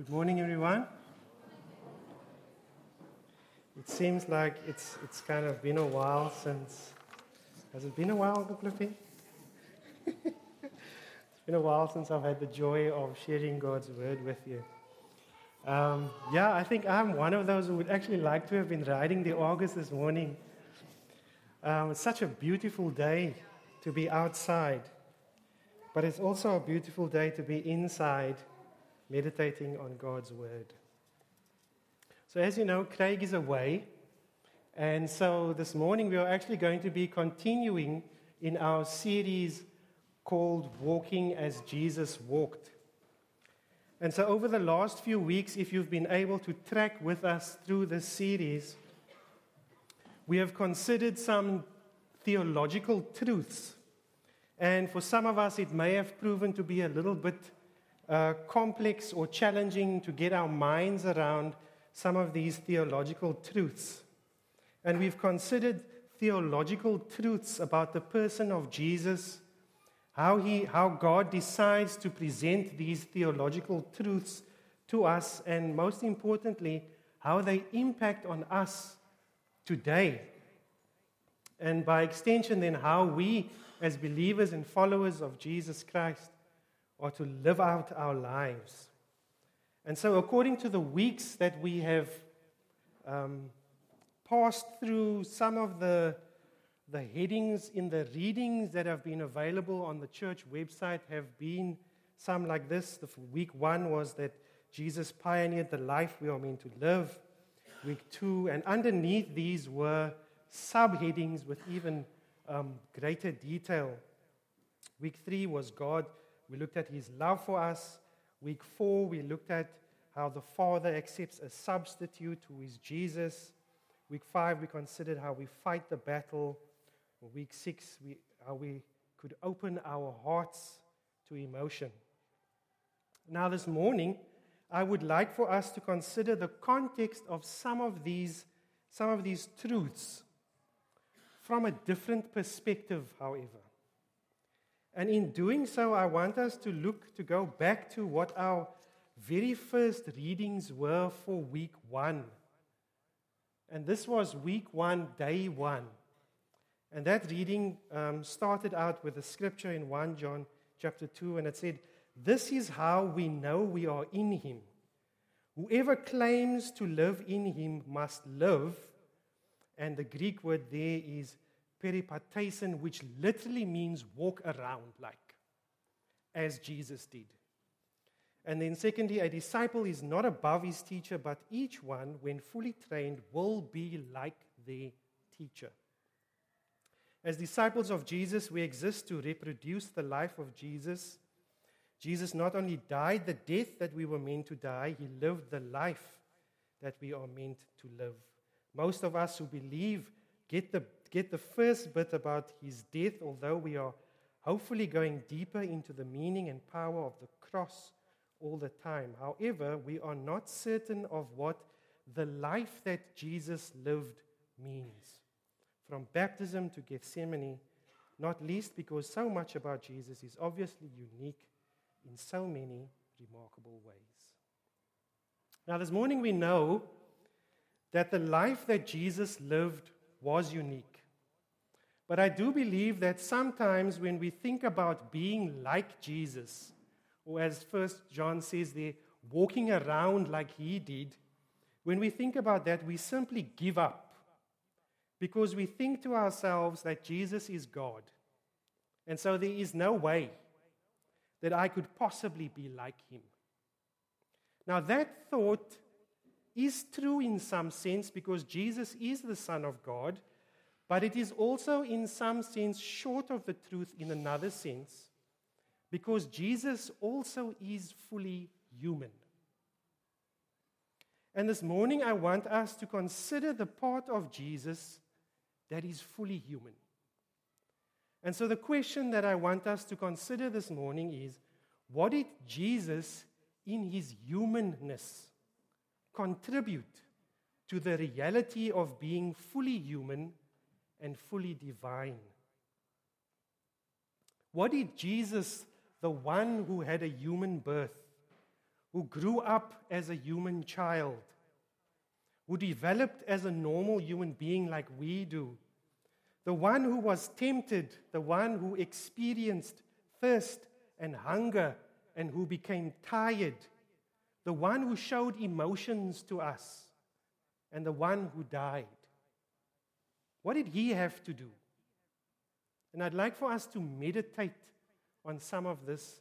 Good morning, everyone. It seems like it's, it's kind of been a while since. Has it been a while, Flippy? it's been a while since I've had the joy of sharing God's word with you. Um, yeah, I think I'm one of those who would actually like to have been riding the Argus this morning. Um, it's such a beautiful day to be outside, but it's also a beautiful day to be inside meditating on God's word. So, as you know, Craig is away. And so this morning we are actually going to be continuing in our series called Walking as Jesus Walked. And so, over the last few weeks, if you've been able to track with us through this series, we have considered some theological truths. And for some of us, it may have proven to be a little bit uh, complex or challenging to get our minds around some of these theological truths. And we've considered theological truths about the person of Jesus, how, he, how God decides to present these theological truths to us, and most importantly, how they impact on us today. And by extension, then, how we, as believers and followers of Jesus Christ, are to live out our lives. And so, according to the weeks that we have um, passed through, some of the, the headings in the readings that have been available on the church website have been some like this. The week one was that Jesus pioneered the life we are meant to live. Week two, and underneath these were subheadings with even um, greater detail. Week three was God we looked at his love for us. Week four, we looked at how the Father accepts a substitute who is Jesus. Week five, we considered how we fight the battle. Week six, we, how we could open our hearts to emotion. Now, this morning, I would like for us to consider the context of some of these, some of these truths from a different perspective, however. And in doing so, I want us to look to go back to what our very first readings were for week one. And this was week one, day one. And that reading um, started out with a scripture in 1 John chapter 2, and it said, This is how we know we are in him. Whoever claims to live in him must live. And the Greek word there is peripatesin, which literally means walk around like, as Jesus did. And then, secondly, a disciple is not above his teacher, but each one, when fully trained, will be like their teacher. As disciples of Jesus, we exist to reproduce the life of Jesus. Jesus not only died the death that we were meant to die, he lived the life that we are meant to live. Most of us who believe get the get the first bit about his death, although we are hopefully going deeper into the meaning and power of the cross all the time. However, we are not certain of what the life that Jesus lived means. From baptism to Gethsemane, not least because so much about Jesus is obviously unique in so many remarkable ways. Now, this morning we know that the life that Jesus lived was unique. But I do believe that sometimes when we think about being like Jesus, or as First John says there, walking around like he did, when we think about that, we simply give up because we think to ourselves that Jesus is God. And so there is no way that I could possibly be like him. Now, that thought is true in some sense because Jesus is the Son of God but it is also, in some sense, short of the truth in another sense, because Jesus also is fully human. And this morning, I want us to consider the part of Jesus that is fully human. And so, the question that I want us to consider this morning is what did Jesus, in his humanness, contribute to the reality of being fully human and fully divine. What did Jesus, the one who had a human birth, who grew up as a human child, who developed as a normal human being like we do, the one who was tempted, the one who experienced thirst and hunger and who became tired, the one who showed emotions to us, and the one who died. What did he have to do? And I'd like for us to meditate on some of this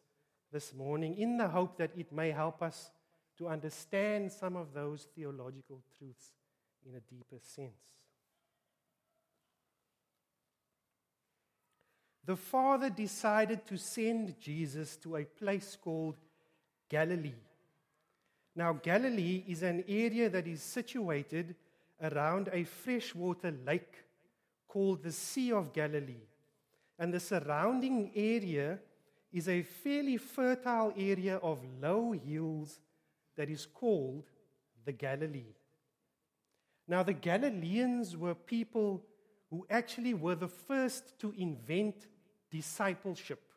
this morning in the hope that it may help us to understand some of those theological truths in a deeper sense. The Father decided to send Jesus to a place called Galilee. Now, Galilee is an area that is situated around a freshwater lake called the Sea of Galilee. And the surrounding area is a fairly fertile area of low hills that is called the Galilee. Now, the Galileans were people who actually were the first to invent discipleship.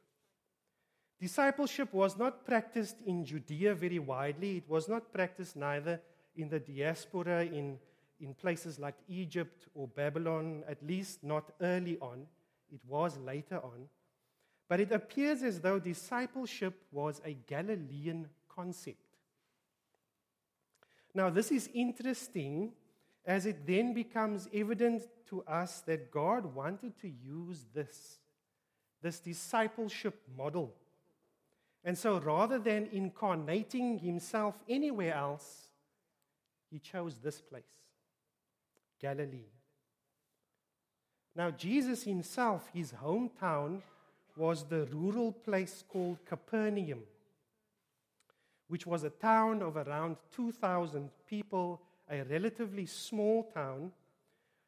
Discipleship was not practiced in Judea very widely, it was not practiced neither in the diaspora in, in places like Egypt or Babylon, at least not early on. It was later on. But it appears as though discipleship was a Galilean concept. Now, this is interesting as it then becomes evident to us that God wanted to use this, this discipleship model. And so rather than incarnating himself anywhere else, he chose this place, Galilee. Now, Jesus himself, his hometown, was the rural place called Capernaum, which was a town of around 2,000 people, a relatively small town.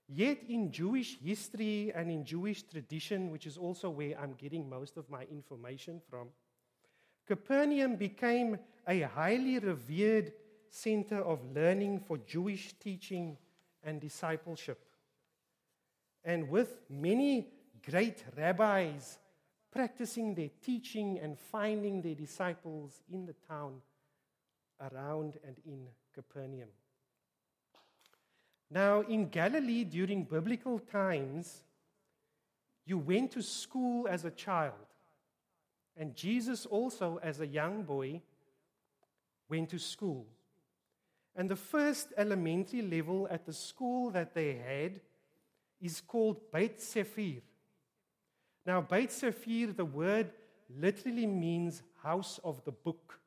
Yet, in Jewish history and in Jewish tradition, which is also where I'm getting most of my information from, Capernaum became a highly revered center of learning for Jewish teaching and discipleship. And with many great rabbis practicing their teaching and finding their disciples in the town around and in Capernaum. Now, in Galilee during biblical times, you went to school as a child. And Jesus also, as a young boy, went to school. And the first elementary level at the school that they had is called Beit Sefer. Now, Beit Sefer, the word literally means house of the book.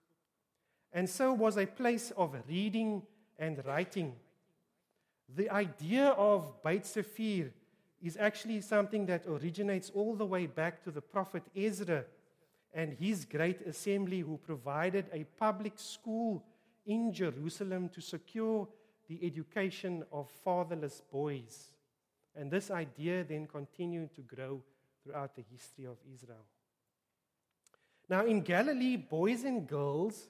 And so was a place of reading and writing. The idea of Beit Sefer is actually something that originates all the way back to the prophet Ezra and his great assembly, who provided a public school in Jerusalem to secure the education of fatherless boys. And this idea then continued to grow throughout the history of Israel. Now, in Galilee, boys and girls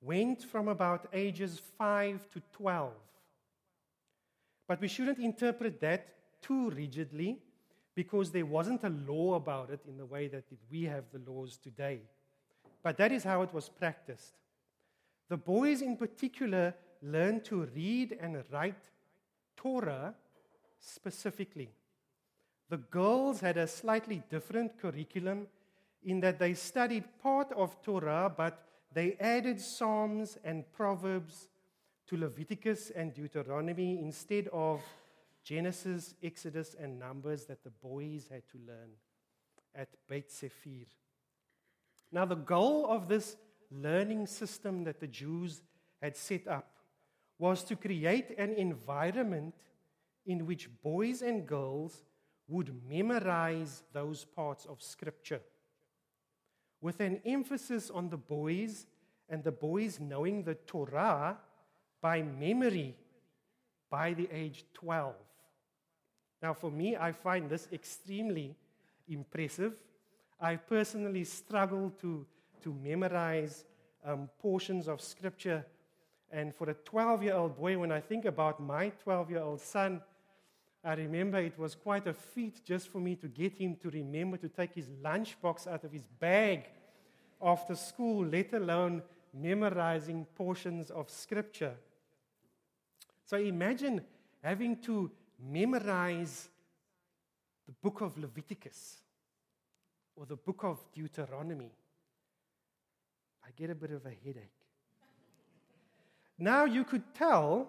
went from about ages 5 to 12. But we shouldn't interpret that too rigidly because there wasn't a law about it in the way that we have the laws today. But that is how it was practiced. The boys, in particular, learned to read and write Torah specifically. The girls had a slightly different curriculum in that they studied part of Torah, but they added Psalms and Proverbs to Leviticus and Deuteronomy instead of Genesis, Exodus, and Numbers that the boys had to learn at Beit Sefer. Now, the goal of this learning system that the Jews had set up was to create an environment in which boys and girls would memorize those parts of Scripture with an emphasis on the boys and the boys knowing the Torah by memory by the age 12. Now, for me, I find this extremely impressive. I personally struggle to, to memorize um, portions of Scripture. And for a 12 year old boy, when I think about my 12 year old son, I remember it was quite a feat just for me to get him to remember to take his lunchbox out of his bag after school, let alone memorizing portions of scripture. So imagine having to memorize the book of Leviticus or the book of Deuteronomy. I get a bit of a headache. Now you could tell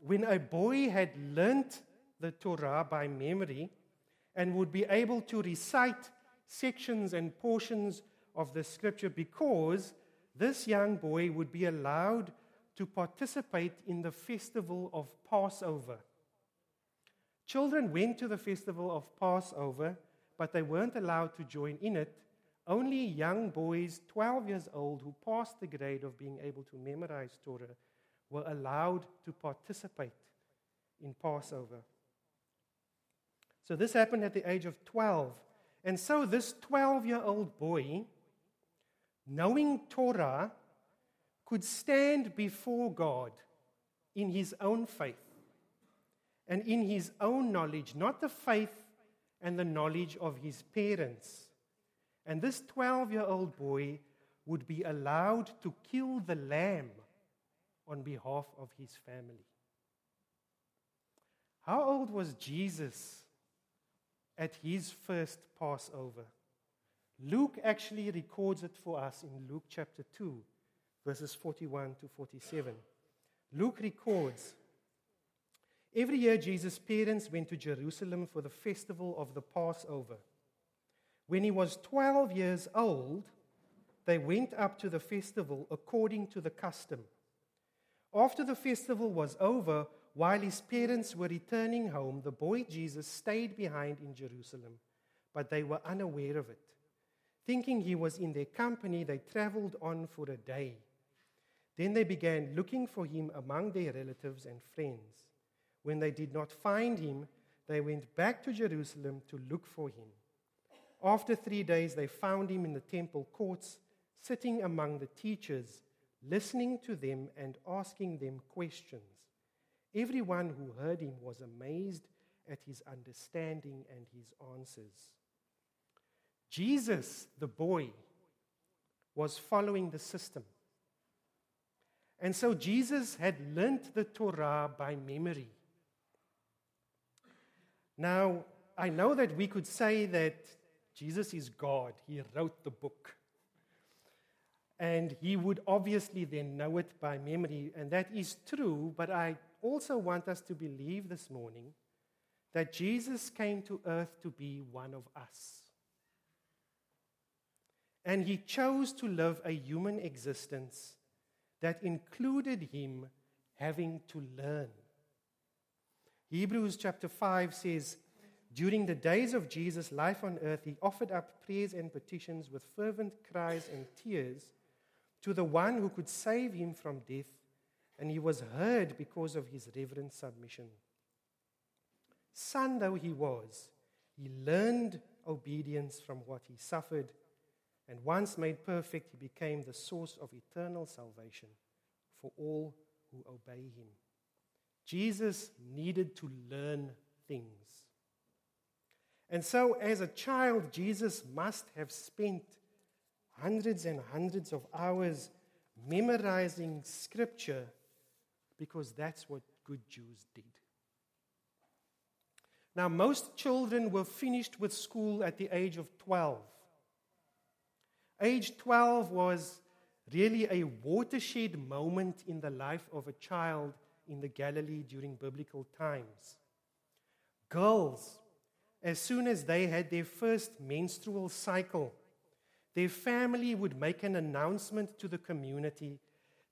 when a boy had learnt the Torah by memory and would be able to recite sections and portions of the scripture because this young boy would be allowed to participate in the festival of Passover. Children went to the festival of Passover, but they weren't allowed to join in it. Only young boys, 12 years old, who passed the grade of being able to memorize Torah, were allowed to participate in Passover. So this happened at the age of 12. And so this 12 year old boy, knowing Torah, could stand before God in his own faith and in his own knowledge, not the faith and the knowledge of his parents. And this 12 year old boy would be allowed to kill the lamb on behalf of his family. How old was Jesus at his first Passover? Luke actually records it for us in Luke chapter 2, verses 41 to 47. Luke records Every year, Jesus' parents went to Jerusalem for the festival of the Passover. When he was 12 years old, they went up to the festival according to the custom. After the festival was over, while his parents were returning home, the boy Jesus stayed behind in Jerusalem, but they were unaware of it. Thinking he was in their company, they traveled on for a day. Then they began looking for him among their relatives and friends. When they did not find him, they went back to Jerusalem to look for him. After three days, they found him in the temple courts, sitting among the teachers listening to them and asking them questions. Everyone who heard him was amazed at his understanding and his answers. Jesus, the boy, was following the system. And so Jesus had learnt the Torah by memory. Now, I know that we could say that Jesus is God, He wrote the book. And he would obviously then know it by memory, and that is true, but I also want us to believe this morning that Jesus came to earth to be one of us. And he chose to live a human existence that included him having to learn. Hebrews chapter 5 says, During the days of Jesus' life on earth, he offered up prayers and petitions with fervent cries and tears to the one who could save him from death, and he was heard because of his reverent submission. Son though he was, he learned obedience from what he suffered, and once made perfect, he became the source of eternal salvation for all who obey him. Jesus needed to learn things. And so, as a child, Jesus must have spent hundreds and hundreds of hours memorizing scripture because that's what good Jews did. Now, most children were finished with school at the age of 12. Age 12 was really a watershed moment in the life of a child in the Galilee during biblical times. Girls, as soon as they had their first menstrual cycle, their family would make an announcement to the community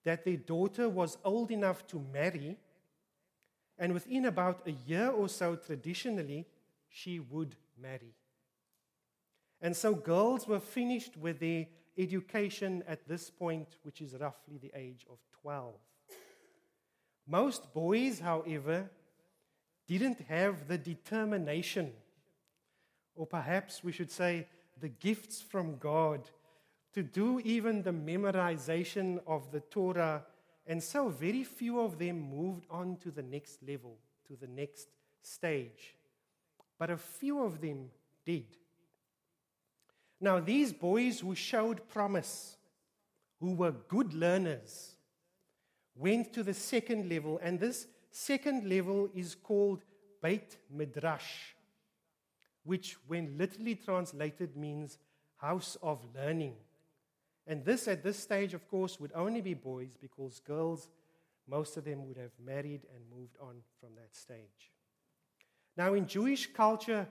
that their daughter was old enough to marry, and within about a year or so, traditionally, she would marry. And so girls were finished with their education at this point, which is roughly the age of 12. Most boys, however, didn't have the determination, or perhaps we should say, the gifts from God to do even the memorization of the Torah. And so, very few of them moved on to the next level, to the next stage. But a few of them did. Now, these boys who showed promise who were good learners, went to the second level, and this second level is called Beit Midrash, which, when literally translated, means house of learning. And this, at this stage, of course, would only be boys because girls, most of them would have married and moved on from that stage. Now, in Jewish culture,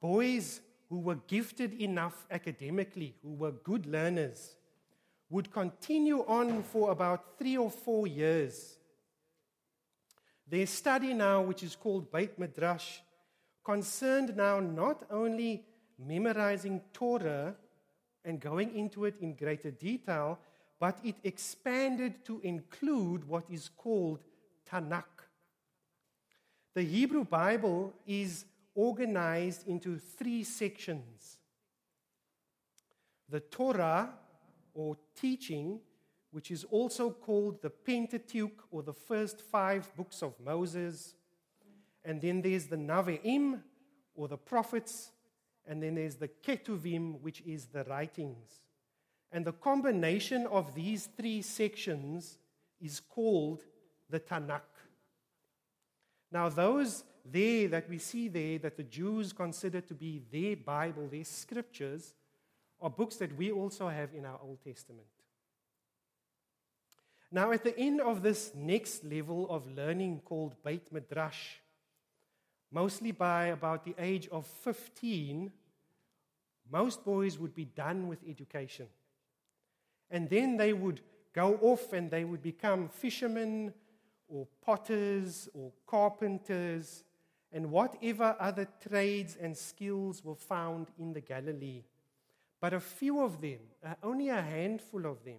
boys who were gifted enough academically, who were good learners, would continue on for about three or four years. Their study now, which is called Beit Midrash, concerned now not only memorizing Torah and going into it in greater detail, but it expanded to include what is called Tanakh. The Hebrew Bible is organized into three sections the Torah, or teaching, which is also called the Pentateuch, or the first five books of Moses. And then there's the Nevi'im, or the prophets. And then there's the Ketuvim, which is the writings. And the combination of these three sections is called the Tanakh. Now, those there that we see there that the Jews consider to be their Bible, their scriptures, are books that we also have in our Old Testament. Now, at the end of this next level of learning called Beit Midrash, mostly by about the age of 15, most boys would be done with education. And then they would go off and they would become fishermen or potters or carpenters and whatever other trades and skills were found in the Galilee. But a few of them, uh, only a handful of them,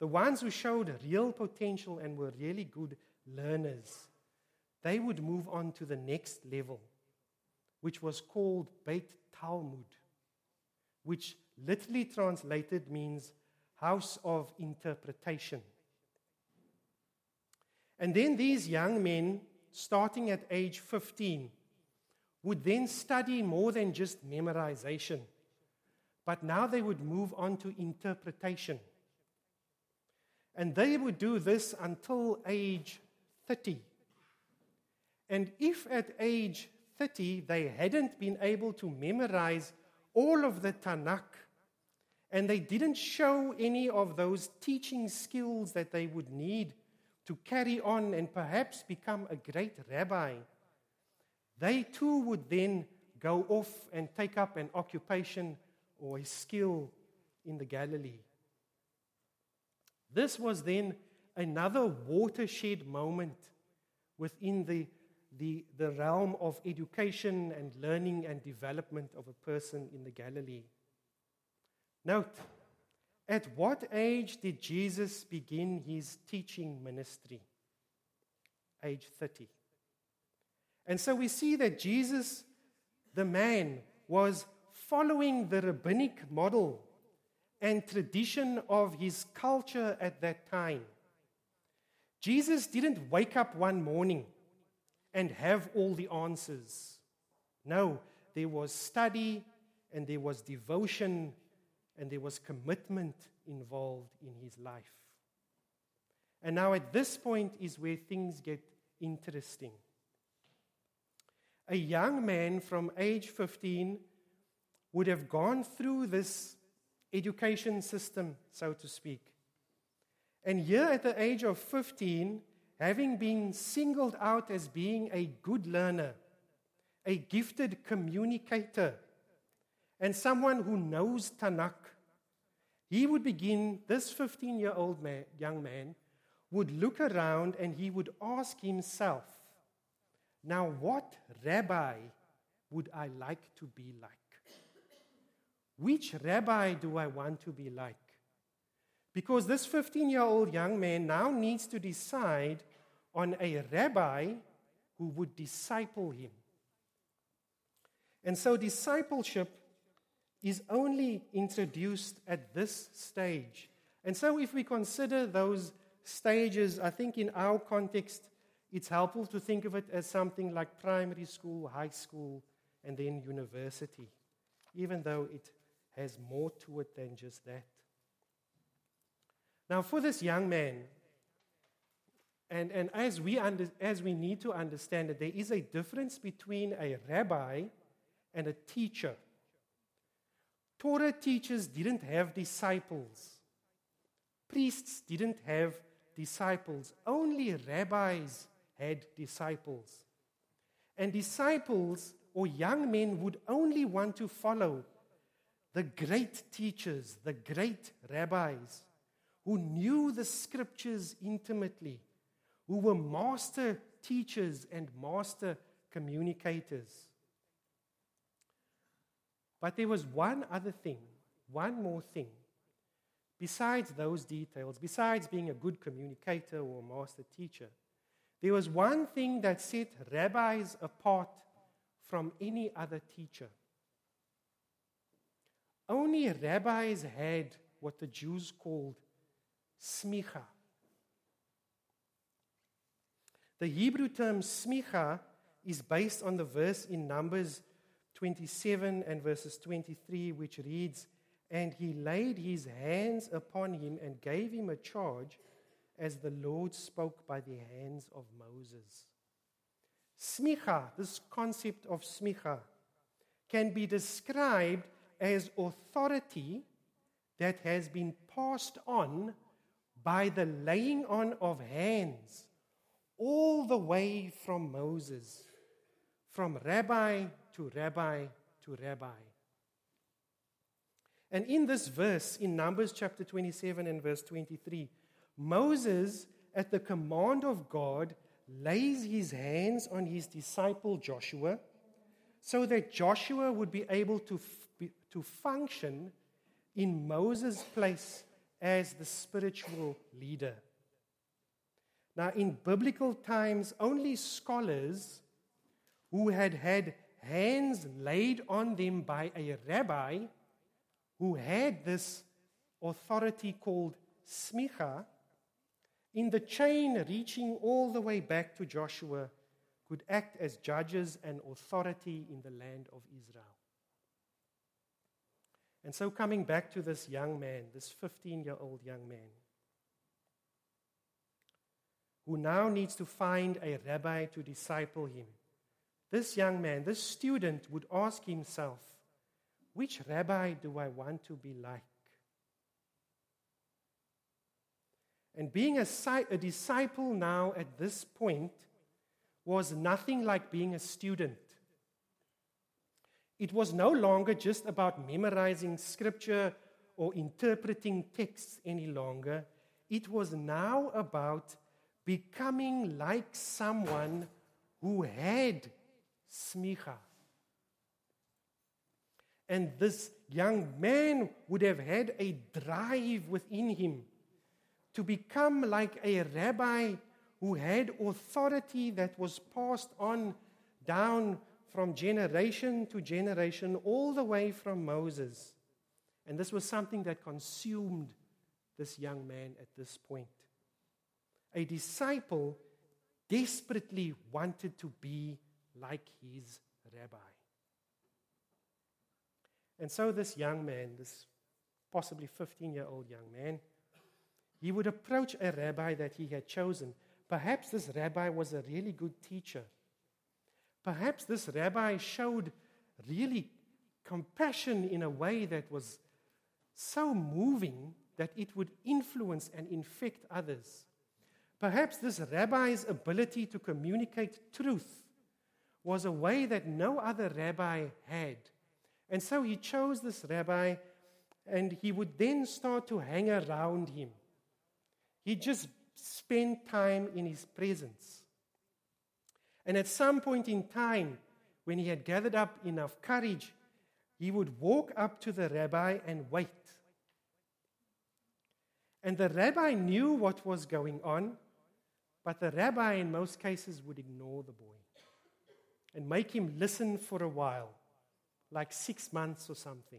the ones who showed real potential and were really good learners, they would move on to the next level, which was called Beit Talmud, which literally translated means house of interpretation. And then these young men, starting at age 15, would then study more than just memorization, but now they would move on to interpretation. And they would do this until age 30. And if at age 30 they hadn't been able to memorize all of the Tanakh, and they didn't show any of those teaching skills that they would need to carry on and perhaps become a great rabbi. They too would then go off and take up an occupation or his skill in the Galilee. This was then another watershed moment within the, the, the realm of education and learning and development of a person in the Galilee. Note, at what age did Jesus begin his teaching ministry? Age 30. And so we see that Jesus, the man, was following the rabbinic model and tradition of his culture at that time. Jesus didn't wake up one morning and have all the answers. No, there was study and there was devotion and there was commitment involved in his life. And now, at this point, is where things get interesting. A young man from age 15 would have gone through this education system, so to speak. And here, at the age of 15, having been singled out as being a good learner, a gifted communicator, and someone who knows Tanakh, he would begin, this 15 year old man, young man would look around and he would ask himself, Now, what rabbi would I like to be like? Which rabbi do I want to be like? Because this 15 year old young man now needs to decide on a rabbi who would disciple him. And so, discipleship is only introduced at this stage. And so, if we consider those stages, I think in our context, it's helpful to think of it as something like primary school, high school, and then university, even though it has more to it than just that. Now, for this young man, and, and as, we under, as we need to understand that there is a difference between a rabbi and a teacher. Torah teachers didn't have disciples, priests didn't have disciples, only rabbis had disciples. And disciples or young men would only want to follow the great teachers, the great rabbis who knew the scriptures intimately, who were master teachers and master communicators. But there was one other thing, one more thing. Besides those details, besides being a good communicator or master teacher, there was one thing that set rabbis apart from any other teacher. Only rabbis had what the Jews called smicha. The Hebrew term smicha is based on the verse in Numbers 27 and verses 23, which reads, And he laid his hands upon him and gave him a charge as the Lord spoke by the hands of Moses. Smicha, this concept of smicha, can be described as authority that has been passed on by the laying on of hands all the way from Moses, from rabbi to rabbi to rabbi. And in this verse, in Numbers chapter 27 and verse 23, Moses, at the command of God, lays his hands on his disciple Joshua so that Joshua would be able to, to function in Moses' place as the spiritual leader. Now, in biblical times, only scholars who had had hands laid on them by a rabbi who had this authority called smicha in the chain reaching all the way back to Joshua could act as judges and authority in the land of Israel. And so, coming back to this young man, this 15 year old young man, who now needs to find a rabbi to disciple him, this young man, this student, would ask himself, which rabbi do I want to be like? And being a, a disciple now at this point was nothing like being a student. It was no longer just about memorizing scripture or interpreting texts any longer. It was now about becoming like someone who had smicha. And this young man would have had a drive within him to become like a rabbi who had authority that was passed on down from generation to generation, all the way from Moses. And this was something that consumed this young man at this point. A disciple desperately wanted to be like his rabbi. And so, this young man, this possibly 15 year old young man, he would approach a rabbi that he had chosen. Perhaps this rabbi was a really good teacher. Perhaps this rabbi showed really compassion in a way that was so moving that it would influence and infect others. Perhaps this rabbi's ability to communicate truth was a way that no other rabbi had. And so he chose this rabbi, and he would then start to hang around him. He just spent time in his presence. And at some point in time, when he had gathered up enough courage, he would walk up to the rabbi and wait. And the rabbi knew what was going on, but the rabbi, in most cases, would ignore the boy and make him listen for a while, like six months or something.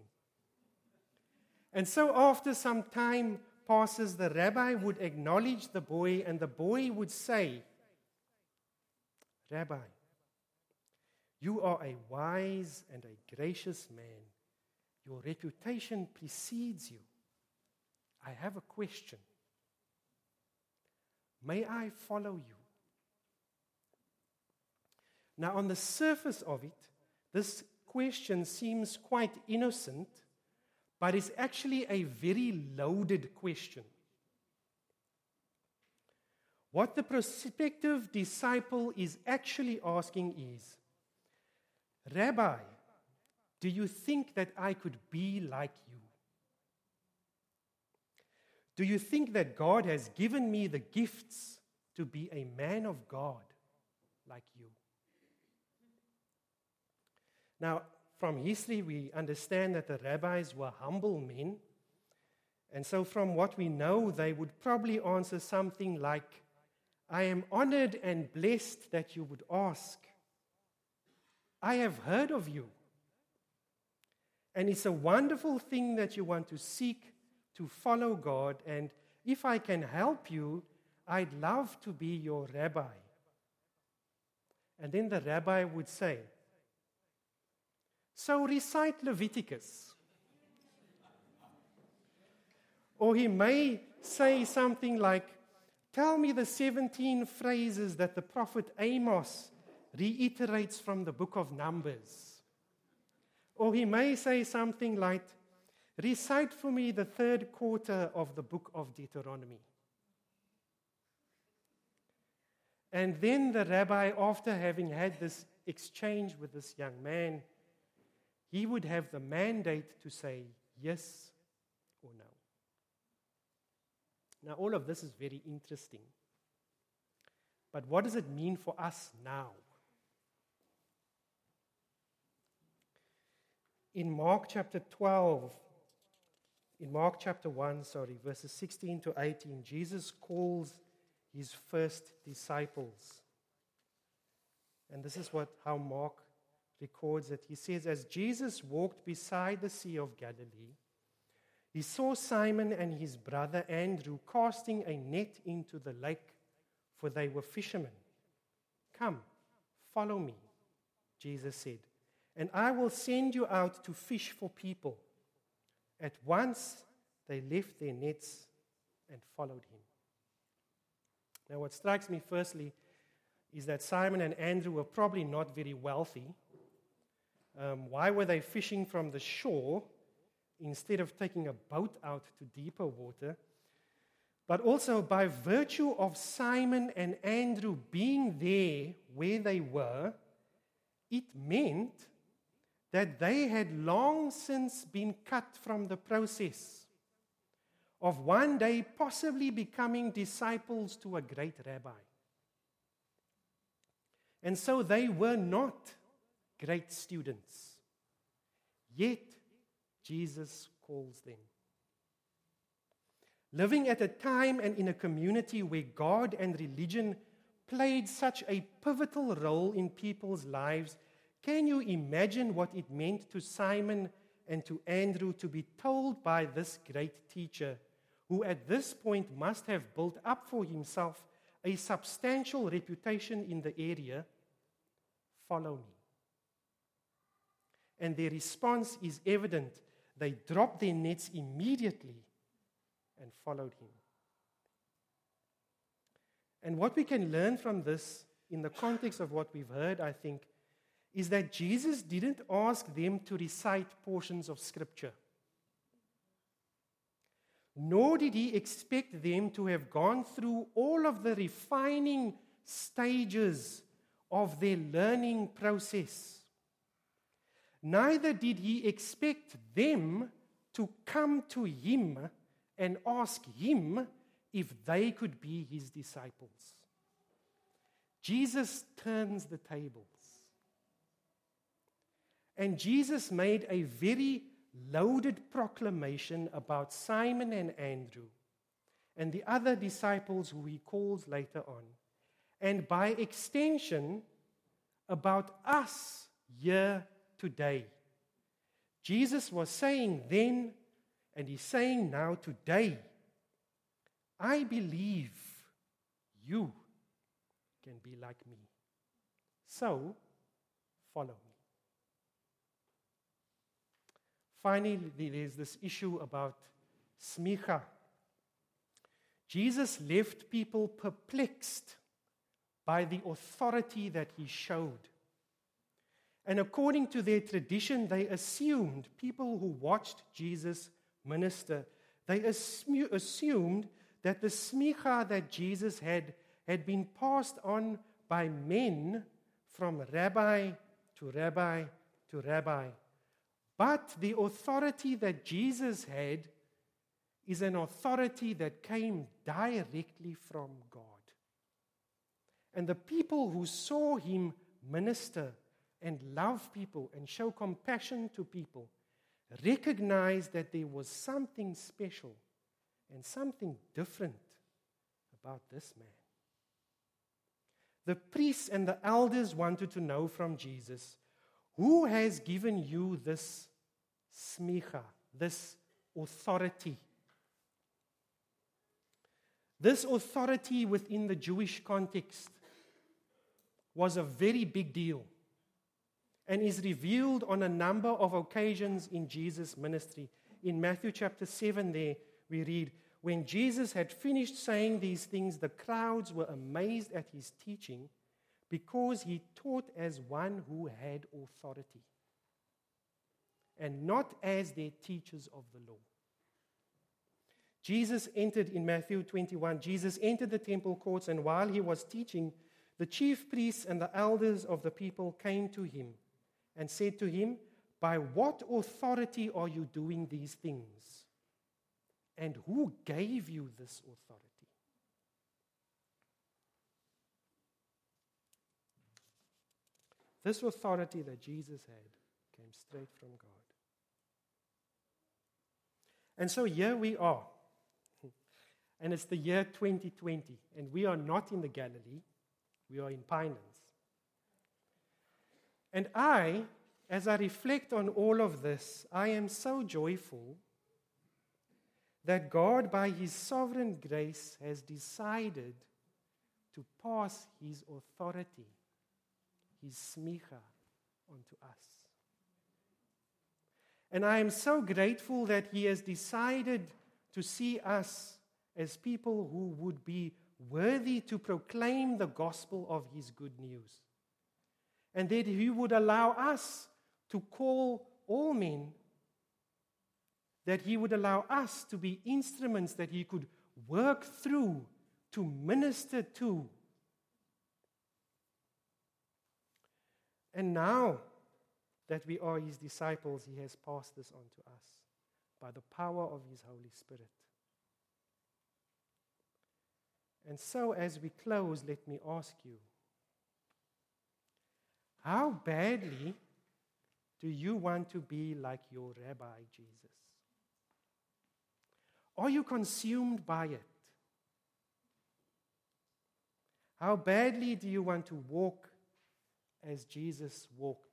And so, after some time, passes, the rabbi would acknowledge the boy, and the boy would say, Rabbi, you are a wise and a gracious man. Your reputation precedes you. I have a question. May I follow you? Now, on the surface of it, this question seems quite innocent, but it's actually a very loaded question. What the prospective disciple is actually asking is Rabbi, do you think that I could be like you? Do you think that God has given me the gifts to be a man of God like you? Now, from history, we understand that the rabbis were humble men. And so, from what we know, they would probably answer something like, I am honored and blessed that you would ask. I have heard of you. And it's a wonderful thing that you want to seek to follow God. And if I can help you, I'd love to be your rabbi. And then the rabbi would say, So recite Leviticus. or he may say something like, Tell me the 17 phrases that the prophet Amos reiterates from the book of Numbers. Or he may say something like, Recite for me the third quarter of the book of Deuteronomy. And then the rabbi, after having had this exchange with this young man, he would have the mandate to say yes or no. Now, all of this is very interesting. But what does it mean for us now? In Mark chapter 12, in Mark chapter 1, sorry, verses 16 to 18, Jesus calls his first disciples. And this is what how Mark records it. He says, As Jesus walked beside the Sea of Galilee, he saw Simon and his brother Andrew casting a net into the lake, for they were fishermen. Come, follow me, Jesus said, and I will send you out to fish for people. At once they left their nets and followed him. Now, what strikes me firstly is that Simon and Andrew were probably not very wealthy. Um, why were they fishing from the shore instead of taking a boat out to deeper water? But also, by virtue of Simon and Andrew being there where they were, it meant that they had long since been cut from the process of one day possibly becoming disciples to a great rabbi. And so they were not great students. Yet, Jesus calls them. Living at a time and in a community where God and religion played such a pivotal role in people's lives can you imagine what it meant to Simon and to Andrew to be told by this great teacher, who at this point must have built up for himself a substantial reputation in the area, Follow me? And their response is evident. They dropped their nets immediately and followed him. And what we can learn from this in the context of what we've heard, I think, is that Jesus didn't ask them to recite portions of Scripture. Nor did he expect them to have gone through all of the refining stages of their learning process. Neither did he expect them to come to him and ask him if they could be his disciples. Jesus turns the tables. And Jesus made a very loaded proclamation about Simon and Andrew and the other disciples who he calls later on. And by extension, about us here today. Jesus was saying then, and he's saying now today, I believe you can be like me. So, follow me. Finally, there's this issue about smicha. Jesus left people perplexed by the authority that he showed. And according to their tradition, they assumed, people who watched Jesus minister, they assumed that the smicha that Jesus had had been passed on by men from rabbi to rabbi to rabbi. But the authority that Jesus had is an authority that came directly from God. And the people who saw him minister and love people and show compassion to people recognized that there was something special and something different about this man. The priests and the elders wanted to know from Jesus who has given you this smicha, this authority? This authority within the Jewish context was a very big deal and is revealed on a number of occasions in Jesus' ministry. In Matthew chapter 7, there we read, When Jesus had finished saying these things, the crowds were amazed at his teaching because he taught as one who had authority and not as their teachers of the law. Jesus entered in Matthew 21. Jesus entered the temple courts, and while he was teaching, the chief priests and the elders of the people came to him and said to him, By what authority are you doing these things? And who gave you this authority? This authority that Jesus had came straight from God. And so here we are. And it's the year 2020, and we are not in the Galilee, we are in Pinelands. And I, as I reflect on all of this, I am so joyful that God, by His sovereign grace, has decided to pass His authority his smicha onto us. And I am so grateful that he has decided to see us as people who would be worthy to proclaim the gospel of his good news. And that he would allow us to call all men, that he would allow us to be instruments that he could work through to minister to And now that we are his disciples, he has passed this on to us by the power of his Holy Spirit. And so, as we close, let me ask you how badly do you want to be like your rabbi, Jesus? Are you consumed by it? How badly do you want to walk as Jesus walked.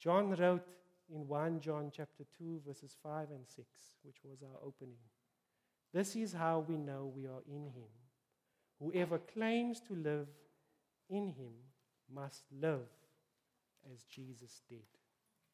John wrote in 1 John chapter 2 verses 5 and 6, which was our opening. This is how we know we are in him. Whoever claims to live in him must live as Jesus did.